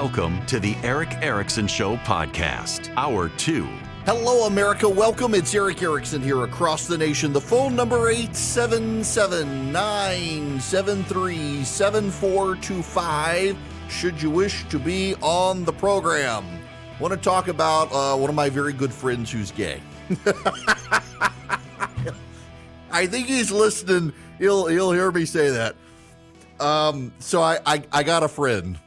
Welcome to the Erick Erickson Show podcast, hour two. Hello, America. Welcome. It's Erick Erickson here across the nation. The phone number 877 973 7425 should you wish to be on the program. Want to talk about uh, one of my very good friends who's gay. I think he's listening. He'll he'll hear me say that. Um, so I, I I got a friend.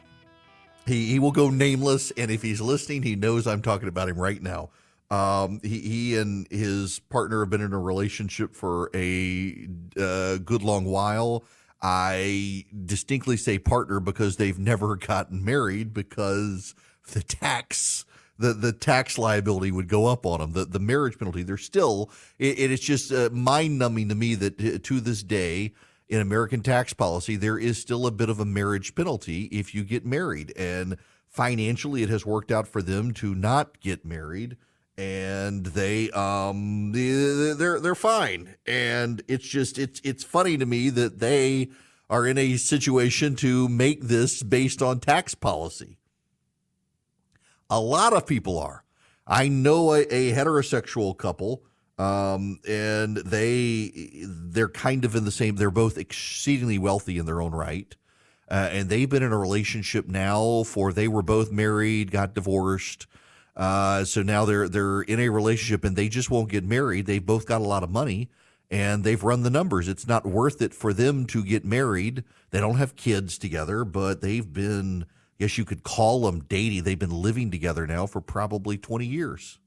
He he will go nameless, and if he's listening, he knows I'm talking about him right now. Um, he he and his partner have been in a relationship for a uh, good long while. I distinctly say partner because they've never gotten married because the tax the the tax liability would go up on them. The the marriage penalty. They're still. It, it is just uh, mind numbing to me that uh, to this day in American tax policy there is still a bit of a marriage penalty if you get married, and financially it has worked out for them to not get married. And they um they're they're fine, and it's just it's it's funny to me that they are in a situation to make this based on tax policy. A lot of people are. I know a, a heterosexual couple, um, and they they're kind of in the same. They're both exceedingly wealthy in their own right, uh, and they've been in a relationship now for they were both married, got divorced. Uh, so now they're they're in a relationship and they just won't get married. They've both got a lot of money and they've run the numbers. It's not worth it for them to get married. They don't have kids together, but they've been I guess you could call them dating. They've been living together now for probably 20 years.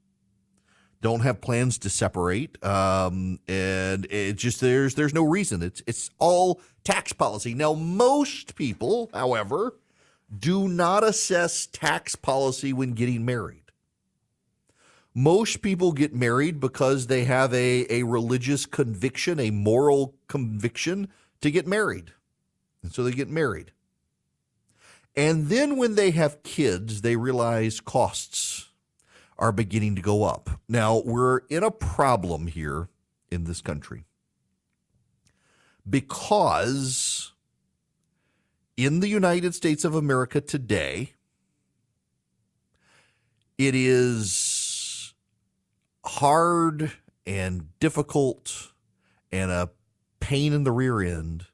Don't have plans to separate, um, and it just there's there's no reason. It's it's all tax policy. Now, most people, however, do not assess tax policy when getting married. Most people get married because they have a, a religious conviction, a moral conviction to get married. And so they get married. And then when they have kids, they realize costs are beginning to go up. Now, we're in a problem here in this country because in the United States of America today, it is hard and difficult and a pain in the rear end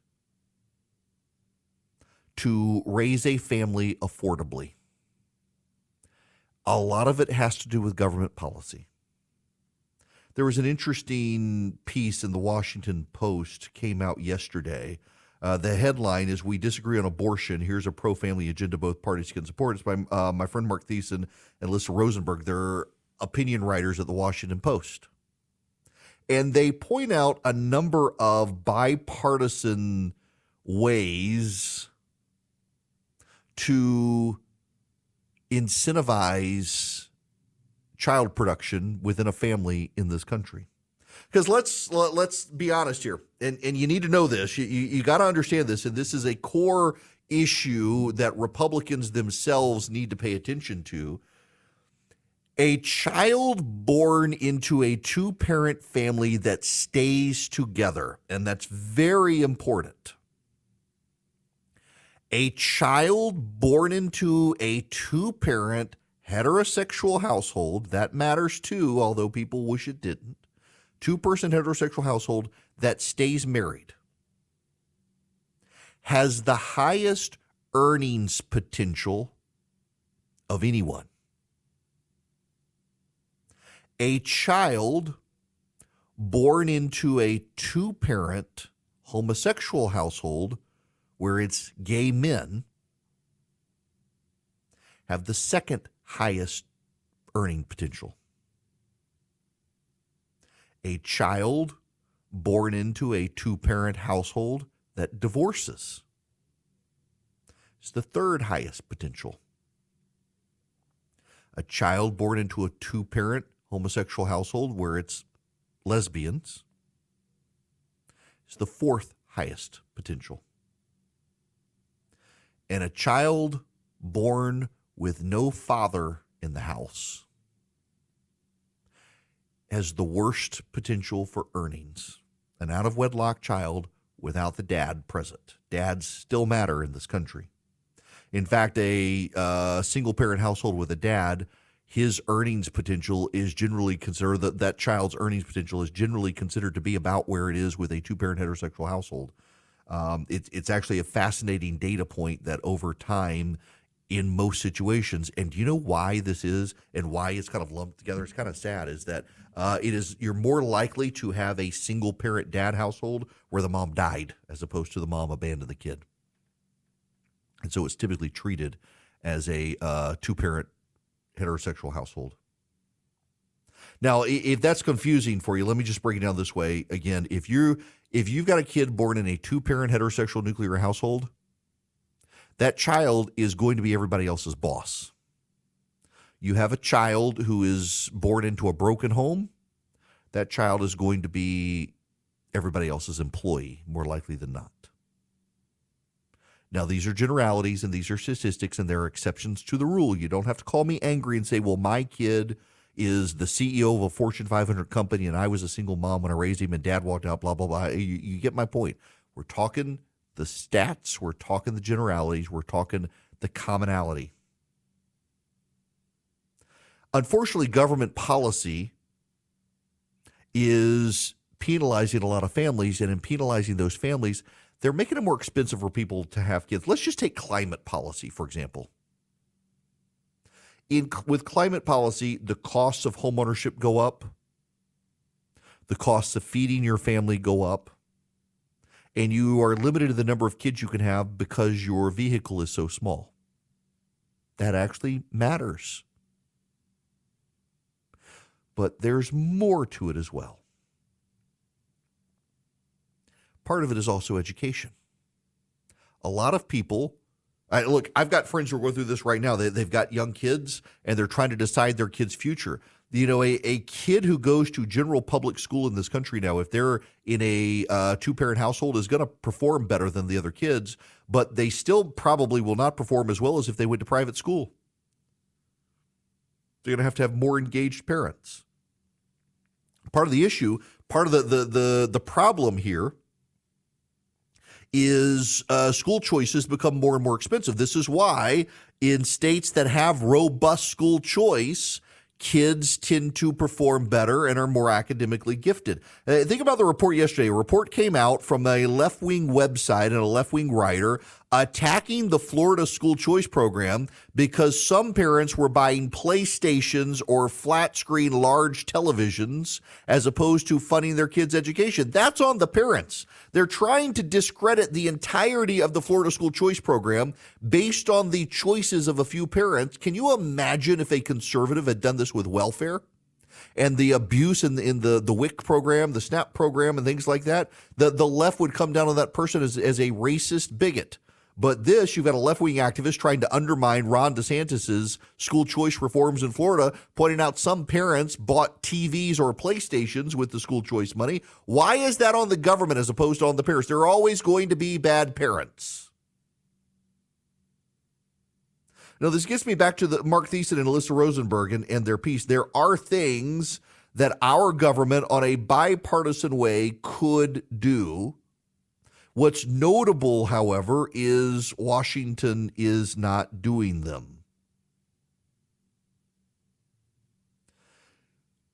to raise a family affordably. A lot of it has to do with government policy. There was an interesting piece in the Washington Post came out yesterday. Uh, the headline is "We disagree on abortion. Here's a pro-family agenda both parties can support." It's by uh, my friend Mark Thiessen and Alyssa Rosenberg. They're opinion writers at the Washington Post, and they point out a number of bipartisan ways to incentivize child production within a family in this country. Because let's let's be honest here, and and you need to know this. You you, you got to understand this, and this is a core issue that Republicans themselves need to pay attention to. A child born into a two parent family that stays together, and that's very important a child born into a two parent heterosexual household, that matters too, although people wish it didn't. two person heterosexual household that stays married has the highest earnings potential of anyone. A child born into a two parent homosexual household where it's gay men have the second highest earning potential. A child born into a two parent household that divorces is the third highest potential. A child born into a two parent homosexual household where it's lesbians is the fourth highest potential. And a child born with no father in the house has the worst potential for earnings. An out of wedlock child without the dad present. Dads still matter in this country. In fact, a uh, single parent household with a dad, his earnings potential is generally considered that that child's earnings potential is generally considered to be about where it is with a two parent heterosexual household. Um, it, it's actually a fascinating data point that over time, in most situations, and do you know why this is and why it's kind of lumped together? It's kind of sad. Is that uh, it is you're more likely to have a single parent dad household where the mom died as opposed to the mom abandoned the kid, and so it's typically treated as a uh, two parent heterosexual household. Now, if that's confusing for you, let me just break it down this way again. If you if you've got a kid born in a two parent heterosexual nuclear household, that child is going to be everybody else's boss. You have a child who is born into a broken home, that child is going to be everybody else's employee, more likely than not. Now, these are generalities and these are statistics, and there are exceptions to the rule. You don't have to call me angry and say, well, my kid is the CEO of a Fortune 500 company and I was a single mom when I raised him and dad walked out, blah, blah, blah. You, you get my point. We're talking the stats, we're talking the generalities, we're talking the commonality. Unfortunately, government policy is penalizing a lot of families, and in penalizing those families, they're making it more expensive for people to have kids. Let's just take climate policy, for example. In, with climate policy, the costs of homeownership go up, the costs of feeding your family go up, and you are limited to the number of kids you can have because your vehicle is so small. That actually matters. But there's more to it as well. Part of it is also education. A lot of people, I, look, I've got friends who are going through this right now. They, they've got young kids and they're trying to decide their kid's future you know, a, a kid who goes to general public school in this country now, if they're in a uh, two parent household, is going to perform better than the other kids, but they still probably will not perform as well as if they went to private school. They're going to have to have more engaged parents. Part of the issue, part of the the the, the problem here is uh, school choices become more and more expensive. This is why in states that have robust school choice, kids tend to perform better and are more academically gifted. Uh, think about the report yesterday. A report came out from a left wing website and a left wing writer attacking the Florida school choice program because some parents were buying PlayStations or flat screen large televisions as opposed to funding their kids' education. That's on the parents. They're trying to discredit the entirety of the Florida school choice program based on the choices of a few parents. Can you imagine if a conservative had done this with welfare? and the abuse in the, in the the WIC program, the SNAP program, and things like that, the the left would come down on that person as, as a racist bigot. But this, you've got a left wing activist trying to undermine Ron DeSantis's school choice reforms in Florida, pointing out some parents bought TVs or PlayStations with the school choice money. Why is that on the government as opposed to on the parents? There are always going to be bad parents. Now, this gets me back to the Mark Thiessen and Alyssa Rosenberg and, and their piece. There are things that our government, on a bipartisan way, could do What's notable, however, is Washington is not doing them.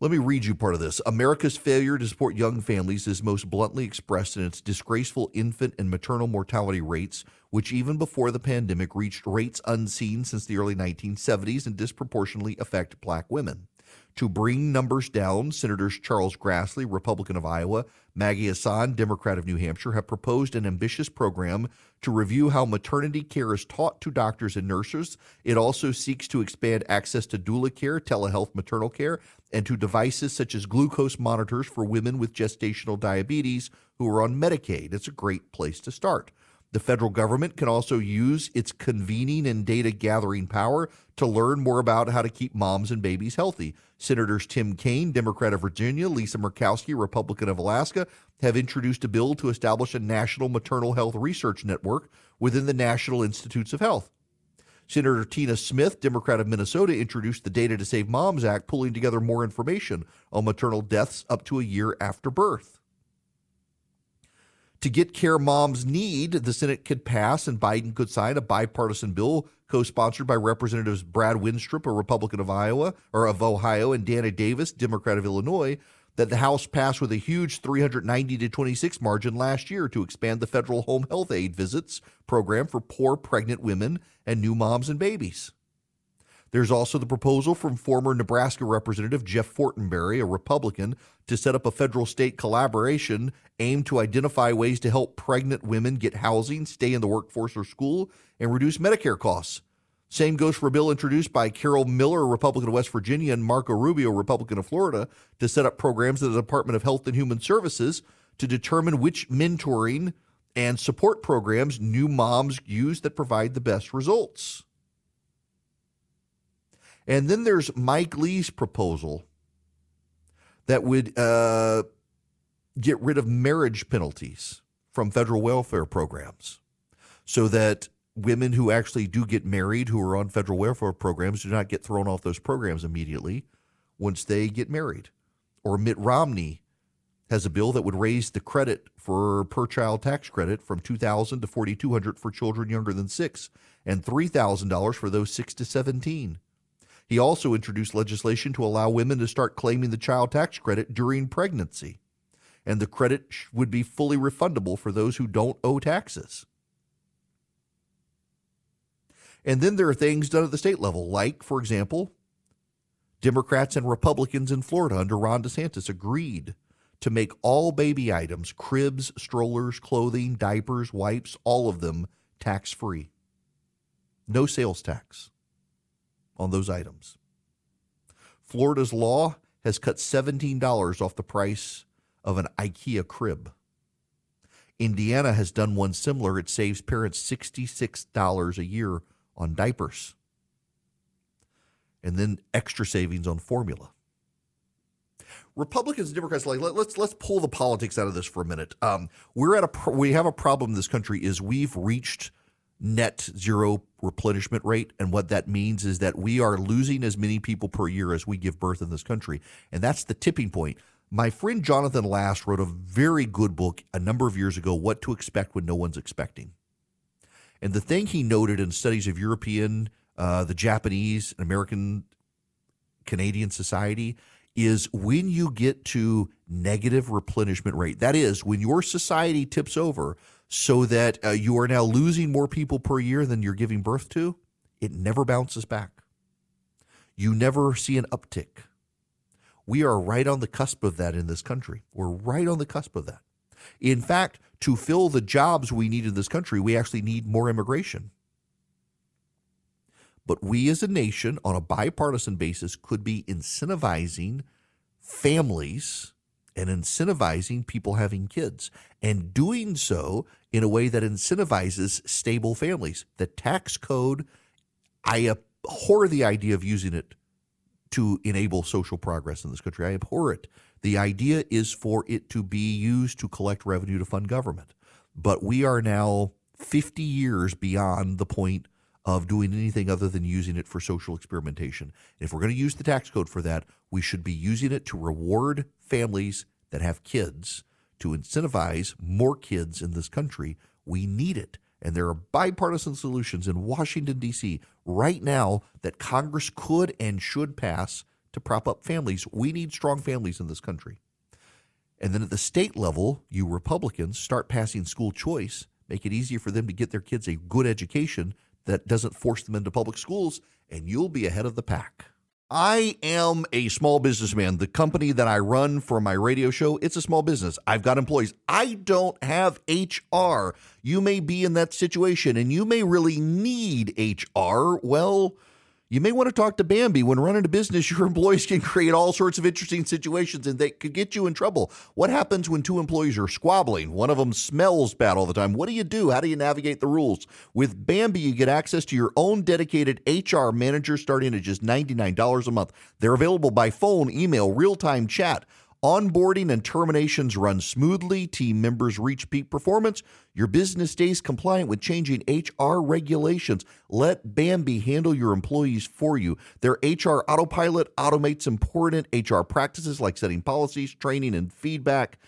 Let me read you part of this. America's failure to support young families is most bluntly expressed in its disgraceful infant and maternal mortality rates, which even before the pandemic reached rates unseen since the early 1970s and disproportionately affect black women. To bring numbers down, Senators Charles Grassley, Republican of Iowa, Maggie Hassan, Democrat of New Hampshire, have proposed an ambitious program to review how maternity care is taught to doctors and nurses. It also seeks to expand access to doula care, telehealth maternal care, and to devices such as glucose monitors for women with gestational diabetes who are on Medicaid. It's a great place to start. The federal government can also use its convening and data gathering power to learn more about how to keep moms and babies healthy. Senators Tim Kaine, Democrat of Virginia, Lisa Murkowski, Republican of Alaska, have introduced a bill to establish a national maternal health research network within the National Institutes of Health. Senator Tina Smith, Democrat of Minnesota, introduced the Data to Save Moms Act, pulling together more information on maternal deaths up to a year after birth. To get care moms need, the Senate could pass and Biden could sign a bipartisan bill co-sponsored by Representatives Brad Wenstrup, a Republican of Iowa or of Ohio, and Danny Davis, Democrat of Illinois, that the House passed with a huge 390 to 26 margin last year to expand the federal home health aid visits program for poor pregnant women and new moms and babies. There's also the proposal from former Nebraska Representative Jeff Fortenberry, a Republican, to set up a federal state collaboration aimed to identify ways to help pregnant women get housing, stay in the workforce or school, and reduce Medicare costs. Same goes for a bill introduced by Carol Miller, Republican of West Virginia, and Marco Rubio, Republican of Florida, to set up programs at the Department of Health and Human Services to determine which mentoring and support programs new moms use that provide the best results. And then there's Mike Lee's proposal that would uh, get rid of marriage penalties from federal welfare programs so that women who actually do get married who are on federal welfare programs do not get thrown off those programs immediately once they get married. Or Mitt Romney has a bill that would raise the credit for per child tax credit from 2000 to 4200 for children younger than 6 and $3000 for those 6 to 17. He also introduced legislation to allow women to start claiming the child tax credit during pregnancy. And the credit would be fully refundable for those who don't owe taxes. And then there are things done at the state level, like, for example, Democrats and Republicans in Florida under Ron DeSantis agreed to make all baby items, cribs, strollers, clothing, diapers, wipes, all of them tax free. No sales tax on those items. Florida's law has cut $17 off the price of an IKEA crib. Indiana has done one similar. It saves parents $66 a year on diapers. And then extra savings on formula. Republicans and Democrats like let, us let's pull the politics out of this for a minute. Um, we're at a we have a problem in this country is we've reached net zero replenishment rate and what that means is that we are losing as many people per year as we give birth in this country and that's the tipping point. My friend Jonathan Last wrote a very good book a number of years ago what to expect when no one's expecting. And the thing he noted in studies of European, uh, the Japanese, and American, Canadian society is when you get to negative replenishment rate. That is, when your society tips over so that uh, you are now losing more people per year than you're giving birth to, it never bounces back. You never see an uptick. We are right on the cusp of that in this country. We're right on the cusp of that. In fact, to fill the jobs we need in this country, we actually need more immigration. But we as a nation, on a bipartisan basis, could be incentivizing families and incentivizing people having kids and doing so in a way that incentivizes stable families. The tax code, I abhor the idea of using it to enable social progress in this country. I abhor it. The idea is for it to be used to collect revenue to fund government. But we are now 50 years beyond the point of doing anything other than using it for social experimentation. If we're going to use the tax code for that, we should be using it to reward families that have kids, to incentivize more kids in this country. We need it. And there are bipartisan solutions in Washington, D.C. right now that Congress could and should pass to prop up families. We need strong families in this country. And then at the state level, you Republicans start passing school choice, make it easier for them to get their kids a good education that doesn't force them into public schools, and you'll be ahead of the pack. I am a small businessman. The company that I run for my radio show, it's a small business. I've got employees. I don't have HR. You may be in that situation and you may really need HR. Well, you may want to talk to Bambee. When running a business, your employees can create all sorts of interesting situations and they could get you in trouble. What happens when two employees are squabbling? One of them smells bad all the time. What do you do? How do you navigate the rules? With Bambee, you get access to your own dedicated HR manager starting at just $99 a month. They're available by phone, email, real time chat. Onboarding and terminations run smoothly. Team members reach peak performance. Your business stays compliant with changing HR regulations. Let Bambee handle your employees for you. Their HR autopilot automates important HR practices like setting policies, training, and feedback.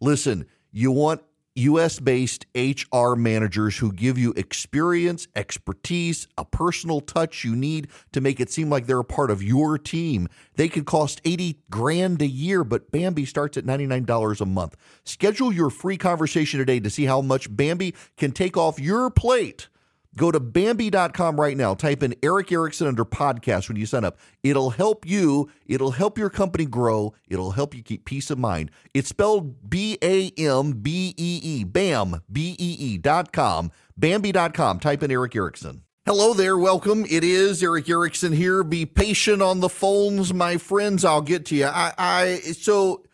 Listen, you want US based HR managers who give you experience, expertise, a personal touch you need to make it seem like they're a part of your team. They could cost 80 grand a year, but Bambee starts at $99 a month. Schedule your free conversation today to see how much Bambee can take off your plate. Go to Bambee.com right now. Type in Erick Erickson under podcast when you sign up. It'll help you. It'll help your company grow. It'll help you keep peace of mind. It's spelled B A M B E E. BAM, B E E dot com. Type in Erick Erickson. Hello there. Welcome. It is Erick Erickson here. Be patient on the phones, my friends. I'll get to you. I, I so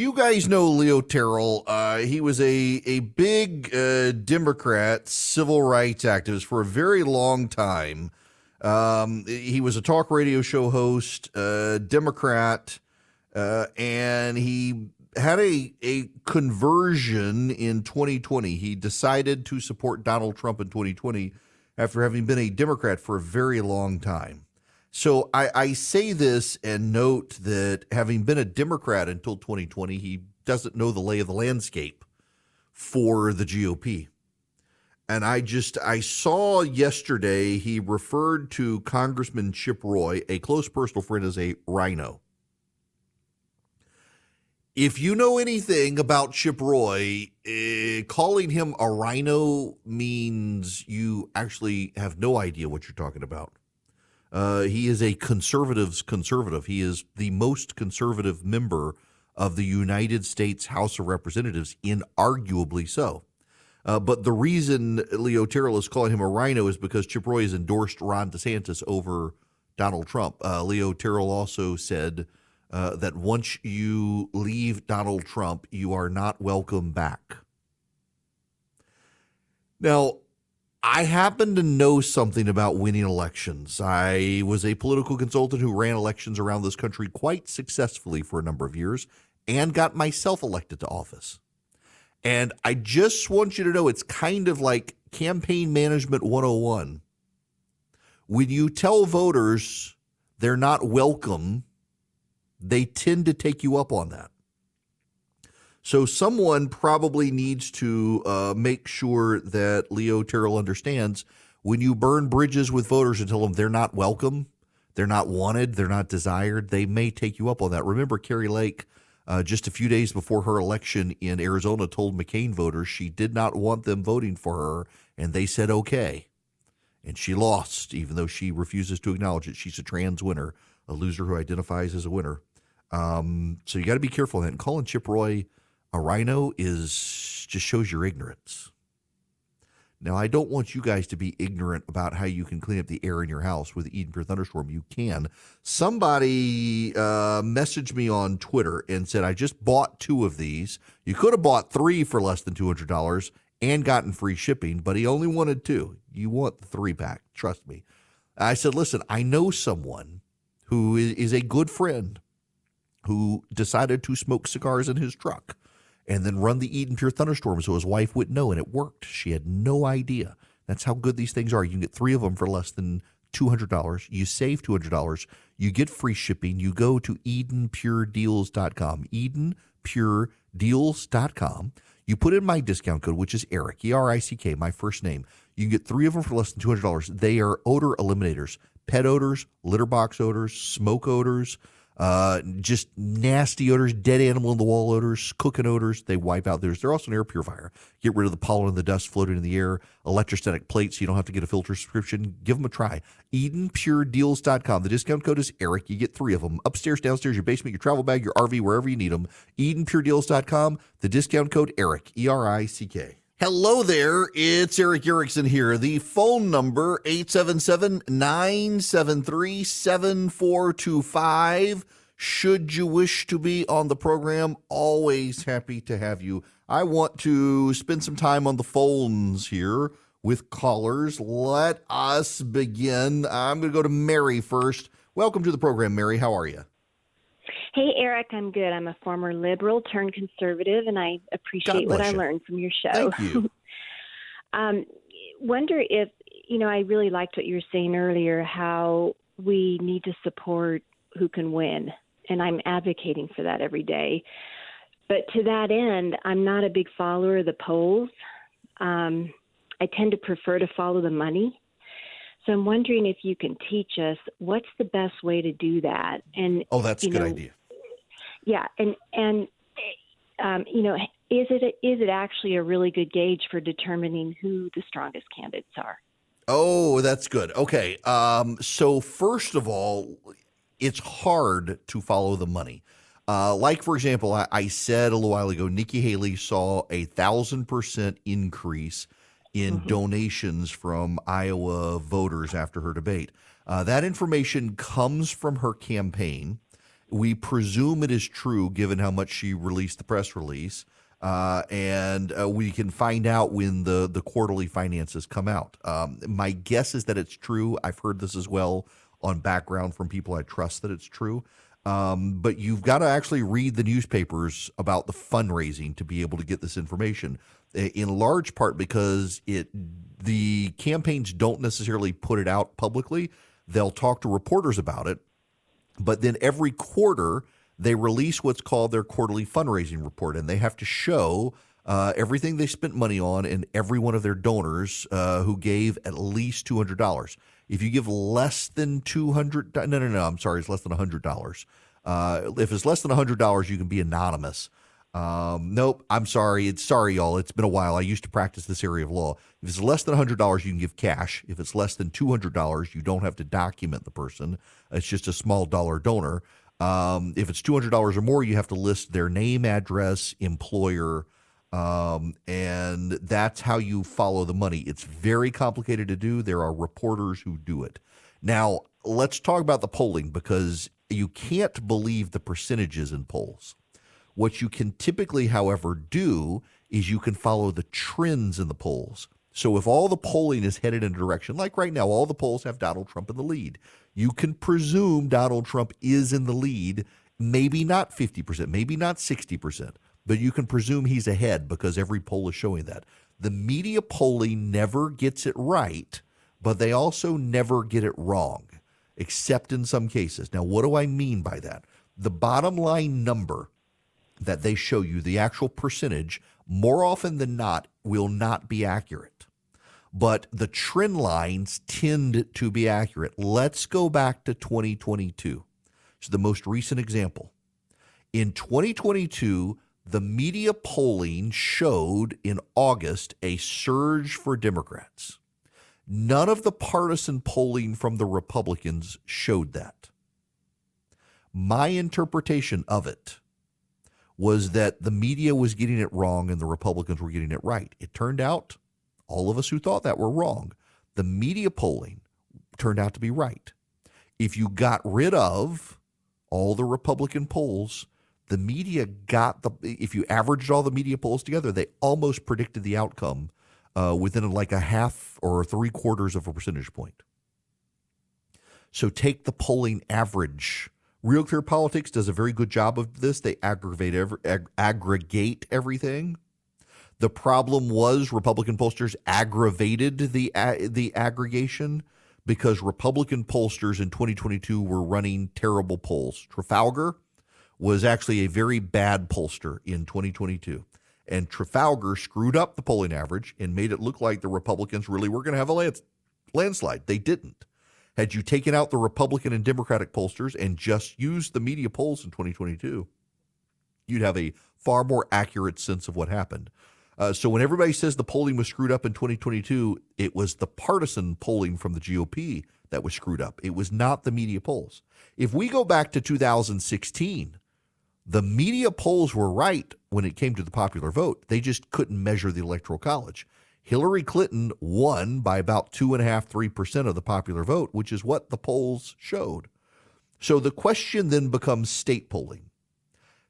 you guys know Leo Terrell? Uh, he was a a big uh, Democrat civil rights activist for a very long time. Um, he was a talk radio show host, uh, Democrat, uh, and he had a a conversion in 2020. He decided to support Donald Trump in 2020 after having been a Democrat for a very long time. So I, I say this and note that having been a Democrat until 2020, he doesn't know the lay of the landscape for the GOP. And I just I saw yesterday he referred to Congressman Chip Roy, a close personal friend, as a rhino. If you know anything about Chip Roy, eh, calling him a rhino means you actually have no idea what you're talking about. Uh, he is a conservative's conservative. He is the most conservative member of the United States House of Representatives, inarguably so. Uh, but the reason Leo Terrell is calling him a rhino is because Chip Roy has endorsed Ron DeSantis over Donald Trump. Uh, Leo Terrell also said uh, that once you leave Donald Trump, you are not welcome back. Now, I happen to know something about winning elections. I was a political consultant who ran elections around this country quite successfully for a number of years and got myself elected to office. And I just want you to know it's kind of like campaign management 101. When you tell voters they're not welcome, they tend to take you up on that. So someone probably needs to uh, make sure that Leo Terrell understands when you burn bridges with voters and tell them they're not welcome, they're not wanted, they're not desired, they may take you up on that. Remember, Kari Lake, uh, just a few days before her election in Arizona, told McCain voters she did not want them voting for her, and they said okay. And she lost, even though she refuses to acknowledge it. She's a trans winner, a loser who identifies as a winner. Um, so you got to be careful of that. And Colin Chip Roy a rhino is just shows your ignorance. Now, I don't want you guys to be ignorant about how you can clean up the air in your house with Eden Pure Thunderstorm. You can. Somebody uh, messaged me on Twitter and said, I just bought two of these. You could have bought three for less than $200 and gotten free shipping, but he only wanted two. You want the three pack. Trust me. I said, listen, I know someone who is a good friend who decided to smoke cigars in his truck and then run the Eden Pure Thunderstorm so his wife wouldn't know. And it worked. She had no idea. That's how good these things are. You can get three of them for less than $200. You save $200. You get free shipping. You go to EdenPureDeals.com. EdenPureDeals.com. You put in my discount code, which is Erick, E R I C K, my first name. You can get three of them for less than $200. They are odor eliminators, pet odors, litter box odors, smoke odors Uh, just nasty odors, dead animal in the wall odors, cooking odors. They wipe out those. They're also an air purifier. Get rid of the pollen and the dust floating in the air. Electrostatic plates, you don't have to get a filter subscription. Give them a try. EdenPureDeals.com. The discount code is Erick. You get three of them upstairs, downstairs, your basement, your travel bag, your RV, wherever you need them. EdenPureDeals.com. The discount code Erick. E R I C K. Hello there, it's Erick Erickson here. The phone number 877-973-7425. Should you wish to be on the program, always happy to have you. I want to spend some time on the phones here with callers. Let us begin. I'm going to go to Mary first. Welcome to the program, Mary. How are you? Hey, Eric, I'm good. I'm a former liberal turned conservative, and I appreciate what I you. learned from your show. Thank you. um, wonder if, you know, I really liked what you were saying earlier, how we need to support who can win. And I'm advocating for that every day. But to that end, I'm not a big follower of the polls. Um, I tend to prefer to follow the money. So I'm wondering if you can teach us what's the best way to do that. And Oh, that's a good know, idea. Yeah, and and um, you know, is it is it actually a really good gauge for determining who the strongest candidates are? Oh, that's good. Okay. Um, so first of all, it's hard to follow the money. Uh, like for example, I, I said a little while ago, Nikki Haley saw a thousand percent increase in donations from Iowa voters after her debate. Uh, that information comes from her campaign. We presume it is true given how much she released the press release. Uh, and uh, we can find out when the, the quarterly finances come out. Um, my guess is that it's true. I've heard this as well on background from people I trust that it's true. Um, but you've got to actually read the newspapers about the fundraising to be able to get this information. In large part because it the campaigns don't necessarily put it out publicly. They'll talk to reporters about it, but then every quarter they release what's called their quarterly fundraising report, and they have to show uh, everything they spent money on and every one of their donors uh, who gave at least two hundred dollars. If you give less than two hundred, no, no, no, I'm sorry, it's less than hundred dollars. Uh, if it's less than hundred dollars, you can be anonymous. Um, nope, I'm sorry. It's sorry, y'all. It's been a while. I used to practice this area of law. If it's less than hundred dollars, you can give cash. If it's less than two hundred dollars, you don't have to document the person. It's just a small dollar donor. Um, if it's two hundred dollars or more, you have to list their name, address, employer, um, and that's how you follow the money. It's very complicated to do. There are reporters who do it. Now, let's talk about the polling because you can't believe the percentages in polls. What you can typically, however, do is you can follow the trends in the polls. So if all the polling is headed in a direction, like right now, all the polls have Donald Trump in the lead, you can presume Donald Trump is in the lead, maybe not 50%, maybe not 60%, but you can presume he's ahead because every poll is showing that. The media polling never gets it right, but they also never get it wrong, except in some cases. Now, what do I mean by that? The bottom line number that they show you, the actual percentage, more often than not, will not be accurate. But the trend lines tend to be accurate. Let's go back to 2022. It's the most recent example. In 2022, the media polling showed in August a surge for Democrats. None of the partisan polling from the Republicans showed that. My interpretation of it was that the media was getting it wrong and the Republicans were getting it right. It turned out all of us who thought that were wrong. The media polling turned out to be right. If you got rid of all the Republican polls, the media got the, if you averaged all the media polls together, they almost predicted the outcome uh, within like a half or three quarters of a percentage point. So take the polling average. Real Clear Politics does a very good job of this. They aggravate every, ag- aggregate everything. The problem was Republican pollsters aggravated the a- the aggregation because Republican pollsters in 2022 were running terrible polls. Trafalgar was actually a very bad pollster in 2022. And Trafalgar screwed up the polling average and made it look like the Republicans really were going to have a lands- landslide. They didn't. Had you taken out the Republican and Democratic pollsters and just used the media polls in 2022, you'd have a far more accurate sense of what happened. Uh, so when everybody says the polling was screwed up in 2022, it was the partisan polling from the GOP that was screwed up. It was not the media polls. If we go back to 2016, the media polls were right when it came to the popular vote. They just couldn't measure the electoral college. Hillary Clinton won by about two and a half, three percent of the popular vote, which is what the polls showed. So the question then becomes state polling.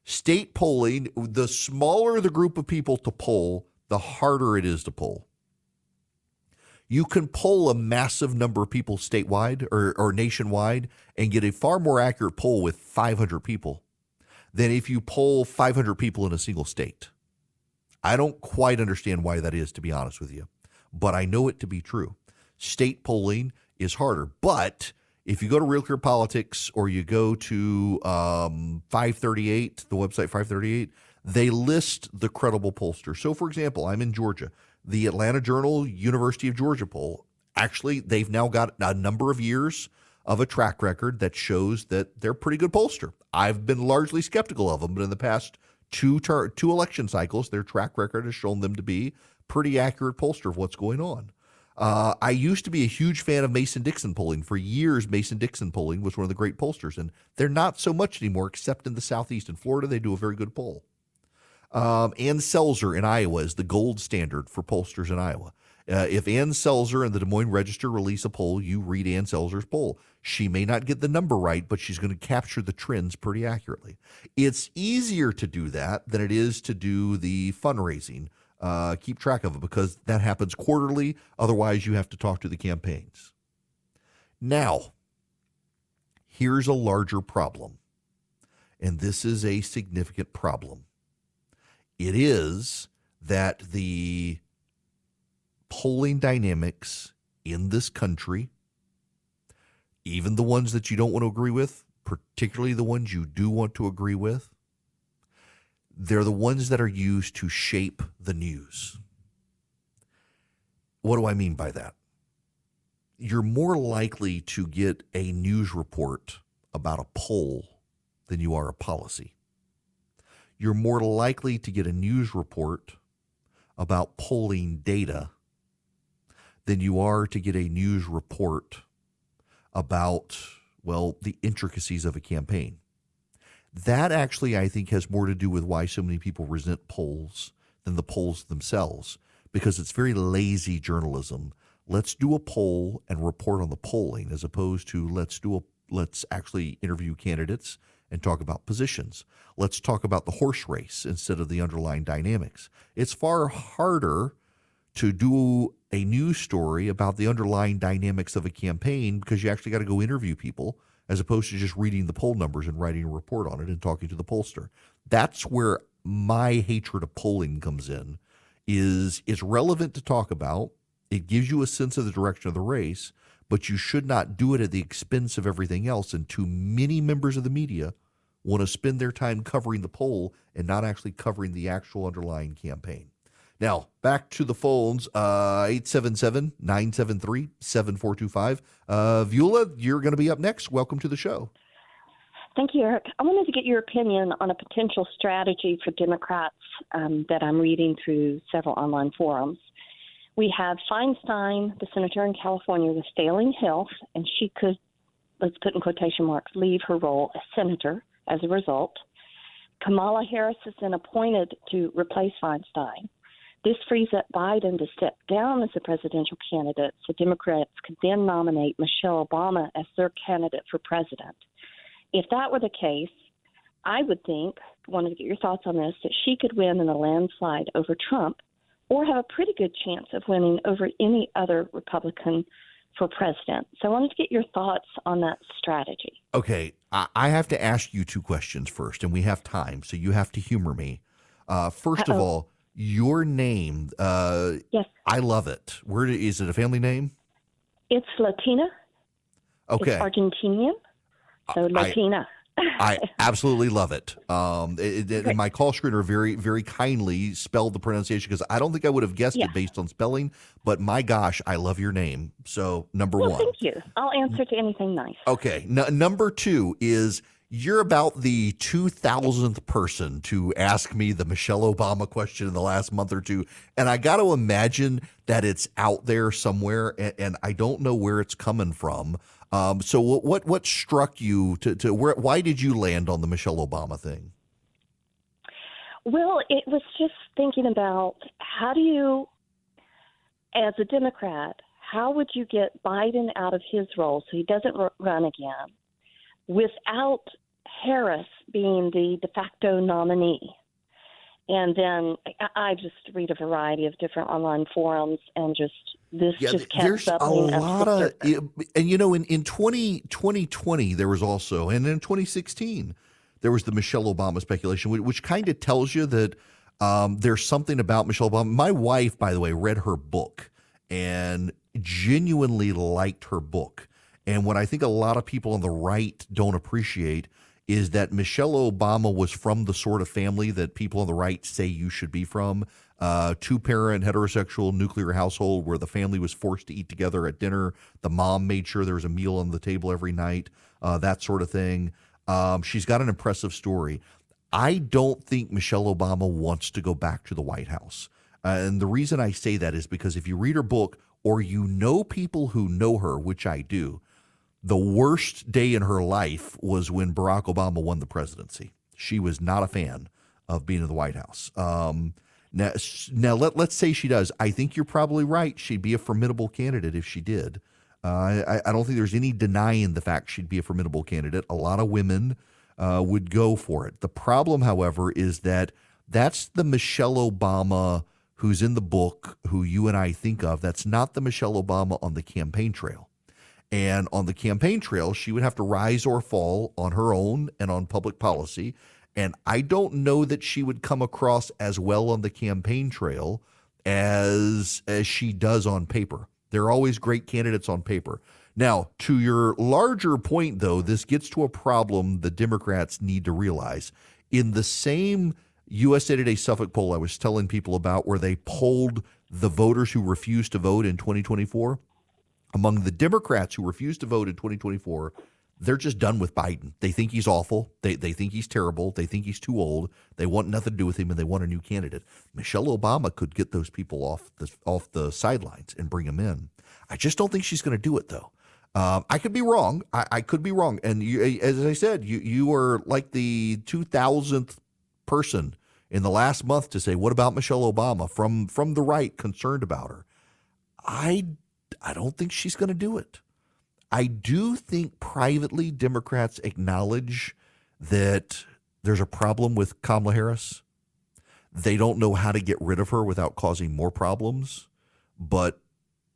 State polling, the smaller the group of people to poll, the harder it is to poll. You can poll a massive number of people statewide or, or nationwide and get a far more accurate poll with 500 people than if you poll 500 people in a single state. I don't quite understand why that is, to be honest with you, but I know it to be true. State polling is harder, but if you go to Real Clear Politics or you go to um, 538, the website 538, they list the credible pollsters. So, for example, I'm in Georgia. The Atlanta Journal University of Georgia poll, actually, they've now got a number of years of a track record that shows that they're pretty good pollster. I've been largely skeptical of them, but in the past two ter- two election cycles, their track record has shown them to be pretty accurate pollster of what's going on. Uh, I used to be a huge fan of Mason Dixon polling. For years, Mason Dixon polling was one of the great pollsters, and they're not so much anymore, except in the Southeast. In Florida, they do a very good poll. Um, Ann Selzer in Iowa is the gold standard for pollsters in Iowa. Uh, if Ann Selzer and the Des Moines Register release a poll, you read Ann Selzer's poll. She may not get the number right, but she's going to capture the trends pretty accurately. It's easier to do that than it is to do the fundraising uh, keep track of it because that happens quarterly. Otherwise, you have to talk to the campaigns. Now, here's a larger problem, and this is a significant problem. It is that the polling dynamics in this country, even the ones that you don't want to agree with, particularly the ones you do want to agree with, they're the ones that are used to shape the news. What do I mean by that? You're more likely to get a news report about a poll than you are a policy. You're more likely to get a news report about polling data than you are to get a news report about, well, the intricacies of a campaign. That actually, I think, has more to do with why so many people resent polls than the polls themselves, because it's very lazy journalism. Let's do a poll and report on the polling, as opposed to let's do a let's actually interview candidates and talk about positions. Let's talk about the horse race instead of the underlying dynamics. It's far harder to do a news story about the underlying dynamics of a campaign because you actually got to go interview people as opposed to just reading the poll numbers and writing a report on it and talking to the pollster. That's where my hatred of polling comes in is it's relevant to talk about. It gives you a sense of the direction of the race, but you should not do it at the expense of everything else. And too many members of the media want to spend their time covering the poll and not actually covering the actual underlying campaign. Now, back to the phones, uh, 877 973 7425. Uh, Vula, you're going to be up next. Welcome to the show. Thank you, Eric. I wanted to get your opinion on a potential strategy for Democrats um, that I'm reading through several online forums. We have Feinstein, the senator in California, with failing health, and she could, let's put in quotation marks, leave her role as senator as a result. Kamala Harris has been appointed to replace Feinstein. This frees up Biden to step down as a presidential candidate so Democrats could then nominate Michelle Obama as their candidate for president. If that were the case, I would think, wanted to get your thoughts on this, that she could win in a landslide over Trump or have a pretty good chance of winning over any other Republican for president. So I wanted to get your thoughts on that strategy. Okay. I have to ask you two questions first, and we have time, so you have to humor me. Uh, 1st of all, your name. Uh, yes. I love it. Where is it? A family name? It's Latina. Okay. It's Argentinian. So Latina. I absolutely love it. Um, it, it, my call screener very, very kindly spelled the pronunciation because I don't think I would have guessed Yeah. it based on spelling. But my gosh, I love your name. So number Well, one. thank you. I'll answer to anything nice. Okay. N- number two is you're about the 2000th person to ask me the Michelle Obama question in the last month or two. And I got to imagine that it's out there somewhere and, and I don't know where it's coming from. Um, so what, what, what struck you to, to where, why did you land on the Michelle Obama thing? Well, it was just thinking about how do you, as a Democrat, how would you get Biden out of his role so he doesn't run again without Harris being the de facto nominee? And then I, I just read a variety of different online forums and just this just kept there's a lot of, and you know, in, in 20, 2020, there was also, and in 2016, there was the Michelle Obama speculation, which, which kind of tells you that um, there's something about Michelle Obama. My wife, by the way, read her book and genuinely liked her book. And what I think a lot of people on the right don't appreciate is that Michelle Obama was from the sort of family that people on the right say you should be from. Uh, two parent, heterosexual, nuclear household where the family was forced to eat together at dinner. The mom made sure there was a meal on the table every night, uh, that sort of thing. Um, she's got an impressive story. I don't think Michelle Obama wants to go back to the White House. Uh, and the reason I say that is because if you read her book or you know people who know her, which I do, the worst day in her life was when Barack Obama won the presidency. She was not a fan of being in the White House. Um, now, now let, let's say she does. I think you're probably right. She'd be a formidable candidate if she did. Uh, I, I don't think there's any denying the fact she'd be a formidable candidate. A lot of women uh, would go for it. The problem, however, is that that's the Michelle Obama who's in the book, who you and I think of. That's not the Michelle Obama on the campaign trail. And on the campaign trail, she would have to rise or fall on her own and on public policy. And I don't know that she would come across as well on the campaign trail as as she does on paper. They're always great candidates on paper. Now, to your larger point, though, this gets to a problem the Democrats need to realize. In the same USA Today Suffolk poll I was telling people about, where they polled the voters who refused to vote in 2024, among the Democrats who refused to vote in 2024, they're just done with Biden. They think he's awful. They, they think he's terrible. They think he's too old. They want nothing to do with him, and they want a new candidate. Michelle Obama could get those people off the off the sidelines and bring them in. I just don't think she's going to do it, though. Um, I could be wrong. I, I could be wrong. And you, as I said, you you are like the two thousandth person in the last month to say, "What about Michelle Obama?" from from the right, concerned about her. I I don't think she's going to do it. I do think privately Democrats acknowledge that there's a problem with Kamala Harris. They don't know how to get rid of her without causing more problems, but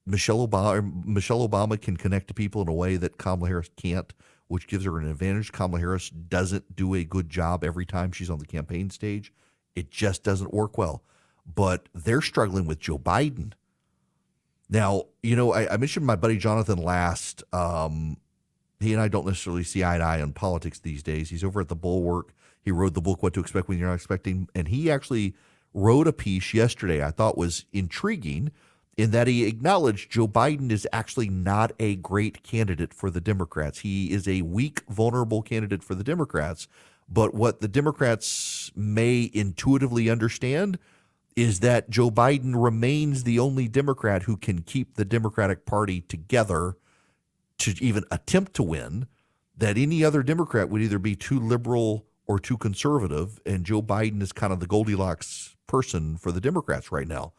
Michelle Obama Michelle Obama can connect to people in a way that Kamala Harris can't, which gives her an advantage. Kamala Harris doesn't do a good job every time she's on the campaign stage. It just doesn't work well. But they're struggling with Joe Biden. Now, you know, I, I mentioned my buddy Jonathan Last. Um, he and I don't necessarily see eye to eye on politics these days. He's over at the Bulwark. He wrote the book "What to Expect When You're Not Expecting," and he actually wrote a piece yesterday I thought was intriguing in that he acknowledged Joe Biden is actually not a great candidate for the Democrats. He is a weak, vulnerable candidate for the Democrats. But what the Democrats may intuitively understand is that Joe Biden remains the only Democrat who can keep the Democratic Party together to even attempt to win, that any other Democrat would either be too liberal or too conservative. And Joe Biden is kind of the Goldilocks person for the Democrats right now.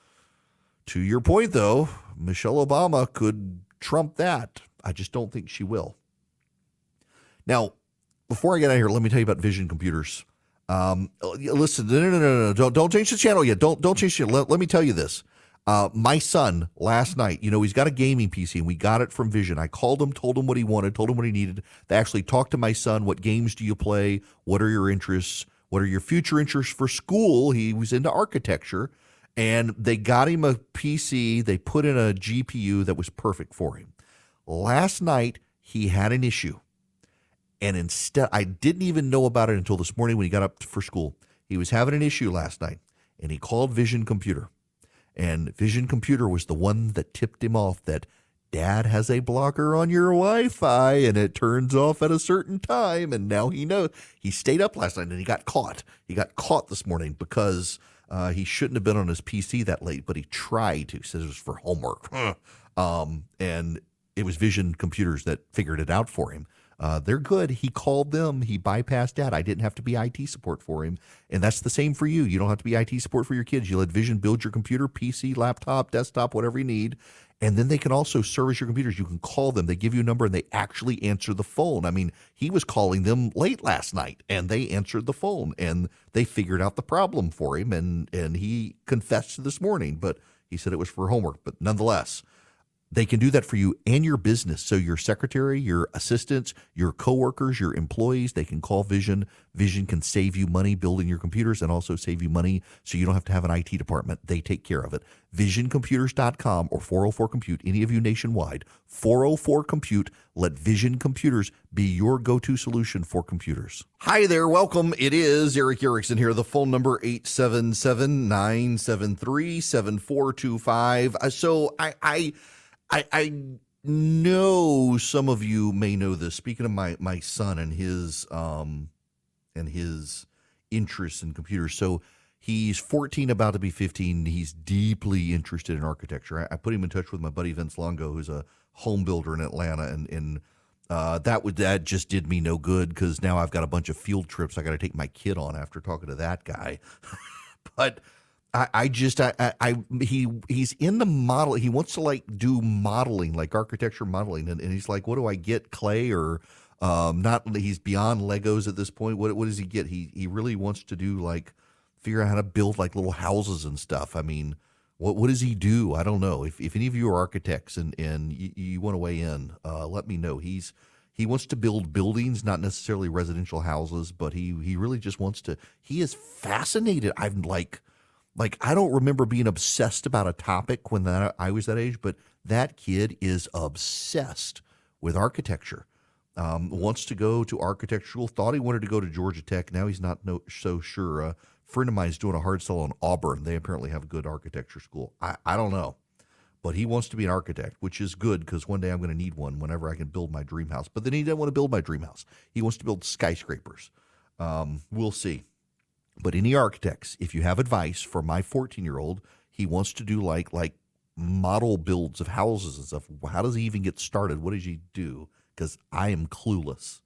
To your point, though, Michelle Obama could trump that. I just don't think she will. Now, before I get out of here, let me tell you about Vision Computers. Um, listen, no, no, no, no, don't don't change the channel yet. Don't don't change channel. Let, let me tell you this. Uh, my son last night, you know, he's got a gaming PC and we got it from Vision. I called him, told him what he wanted, told him what he needed. They actually talked to my son. What games do you play? What are your interests? What are your future interests for school? He was into architecture and they got him a PC. They put in a GPU that was perfect for him. Last night, he had an issue And instead, I didn't even know about it until this morning when he got up for school. He was having an issue last night and he called Vision Computer. And Vision Computer was the one that tipped him off that dad has a blocker on your Wi Fi and it turns off at a certain time. And now he knows. He stayed up last night and he got caught. He got caught this morning because uh, he shouldn't have been on his PC that late, but he tried to. He says it was for homework. um, and it was Vision Computers that figured it out for him. Uh, they're good. He called them. He bypassed dad. I didn't have to be IT support for him. And that's the same for you. You don't have to be IT support for your kids. You let Vision build your computer, PC, laptop, desktop, whatever you need. And then they can also service your computers. You can call them. They give you a number and they actually answer the phone. I mean, he was calling them late last night and they answered the phone and they figured out the problem for him. And, and he confessed this morning, but he said it was for homework. But nonetheless, they can do that for you and your business. So your secretary, your assistants, your coworkers, your employees, they can call Vision. Vision can save you money building your computers and also save you money so you don't have to have an IT department. They take care of it. Visioncomputers.com or 404 Compute, any of you nationwide. 404 Compute. Let Vision Computers be your go-to solution for computers. Hi there, welcome. It is Erick Erickson here. The phone number 877-973-7425. Uh, So I I I, I know some of you may know this. Speaking of my my son and his um and his interest in computers, so he's 14, about to be 15. He's deeply interested in architecture. I, I put him in touch with my buddy Vince Longo, who's a home builder in Atlanta, and and uh, that would that just did me no good because now I've got a bunch of field trips I got to take my kid on after talking to that guy. but I, I just I, I, I he he's in the model. He wants to like do modeling, like architecture modeling, and, and he's like, what do I get, clay or um not? He's beyond Legos at this point. What what does he get? He he really wants to do like figure out how to build like little houses and stuff. I mean, what what does he do? I don't know. If if any of you are architects and and you, you want to weigh in, uh, let me know. He's he wants to build buildings, not necessarily residential houses, but he he really just wants to. He is fascinated. I'm like like I don't remember being obsessed about a topic when that I was that age, but that kid is obsessed with architecture. Um, wants to go to architectural. Thought he wanted to go to Georgia Tech. Now he's not no, so sure. A friend of mine is doing a hard sell on Auburn. They apparently have a good architecture school. I, I don't know, but he wants to be an architect, which is good because one day I'm going to need one whenever I can build my dream house. But then he doesn't want to build my dream house. He wants to build skyscrapers. Um, we'll see. But any architects, if you have advice for my 14 year old, he wants to do like like model builds of houses and stuff. How does he even get started? What does he do? Because I am clueless.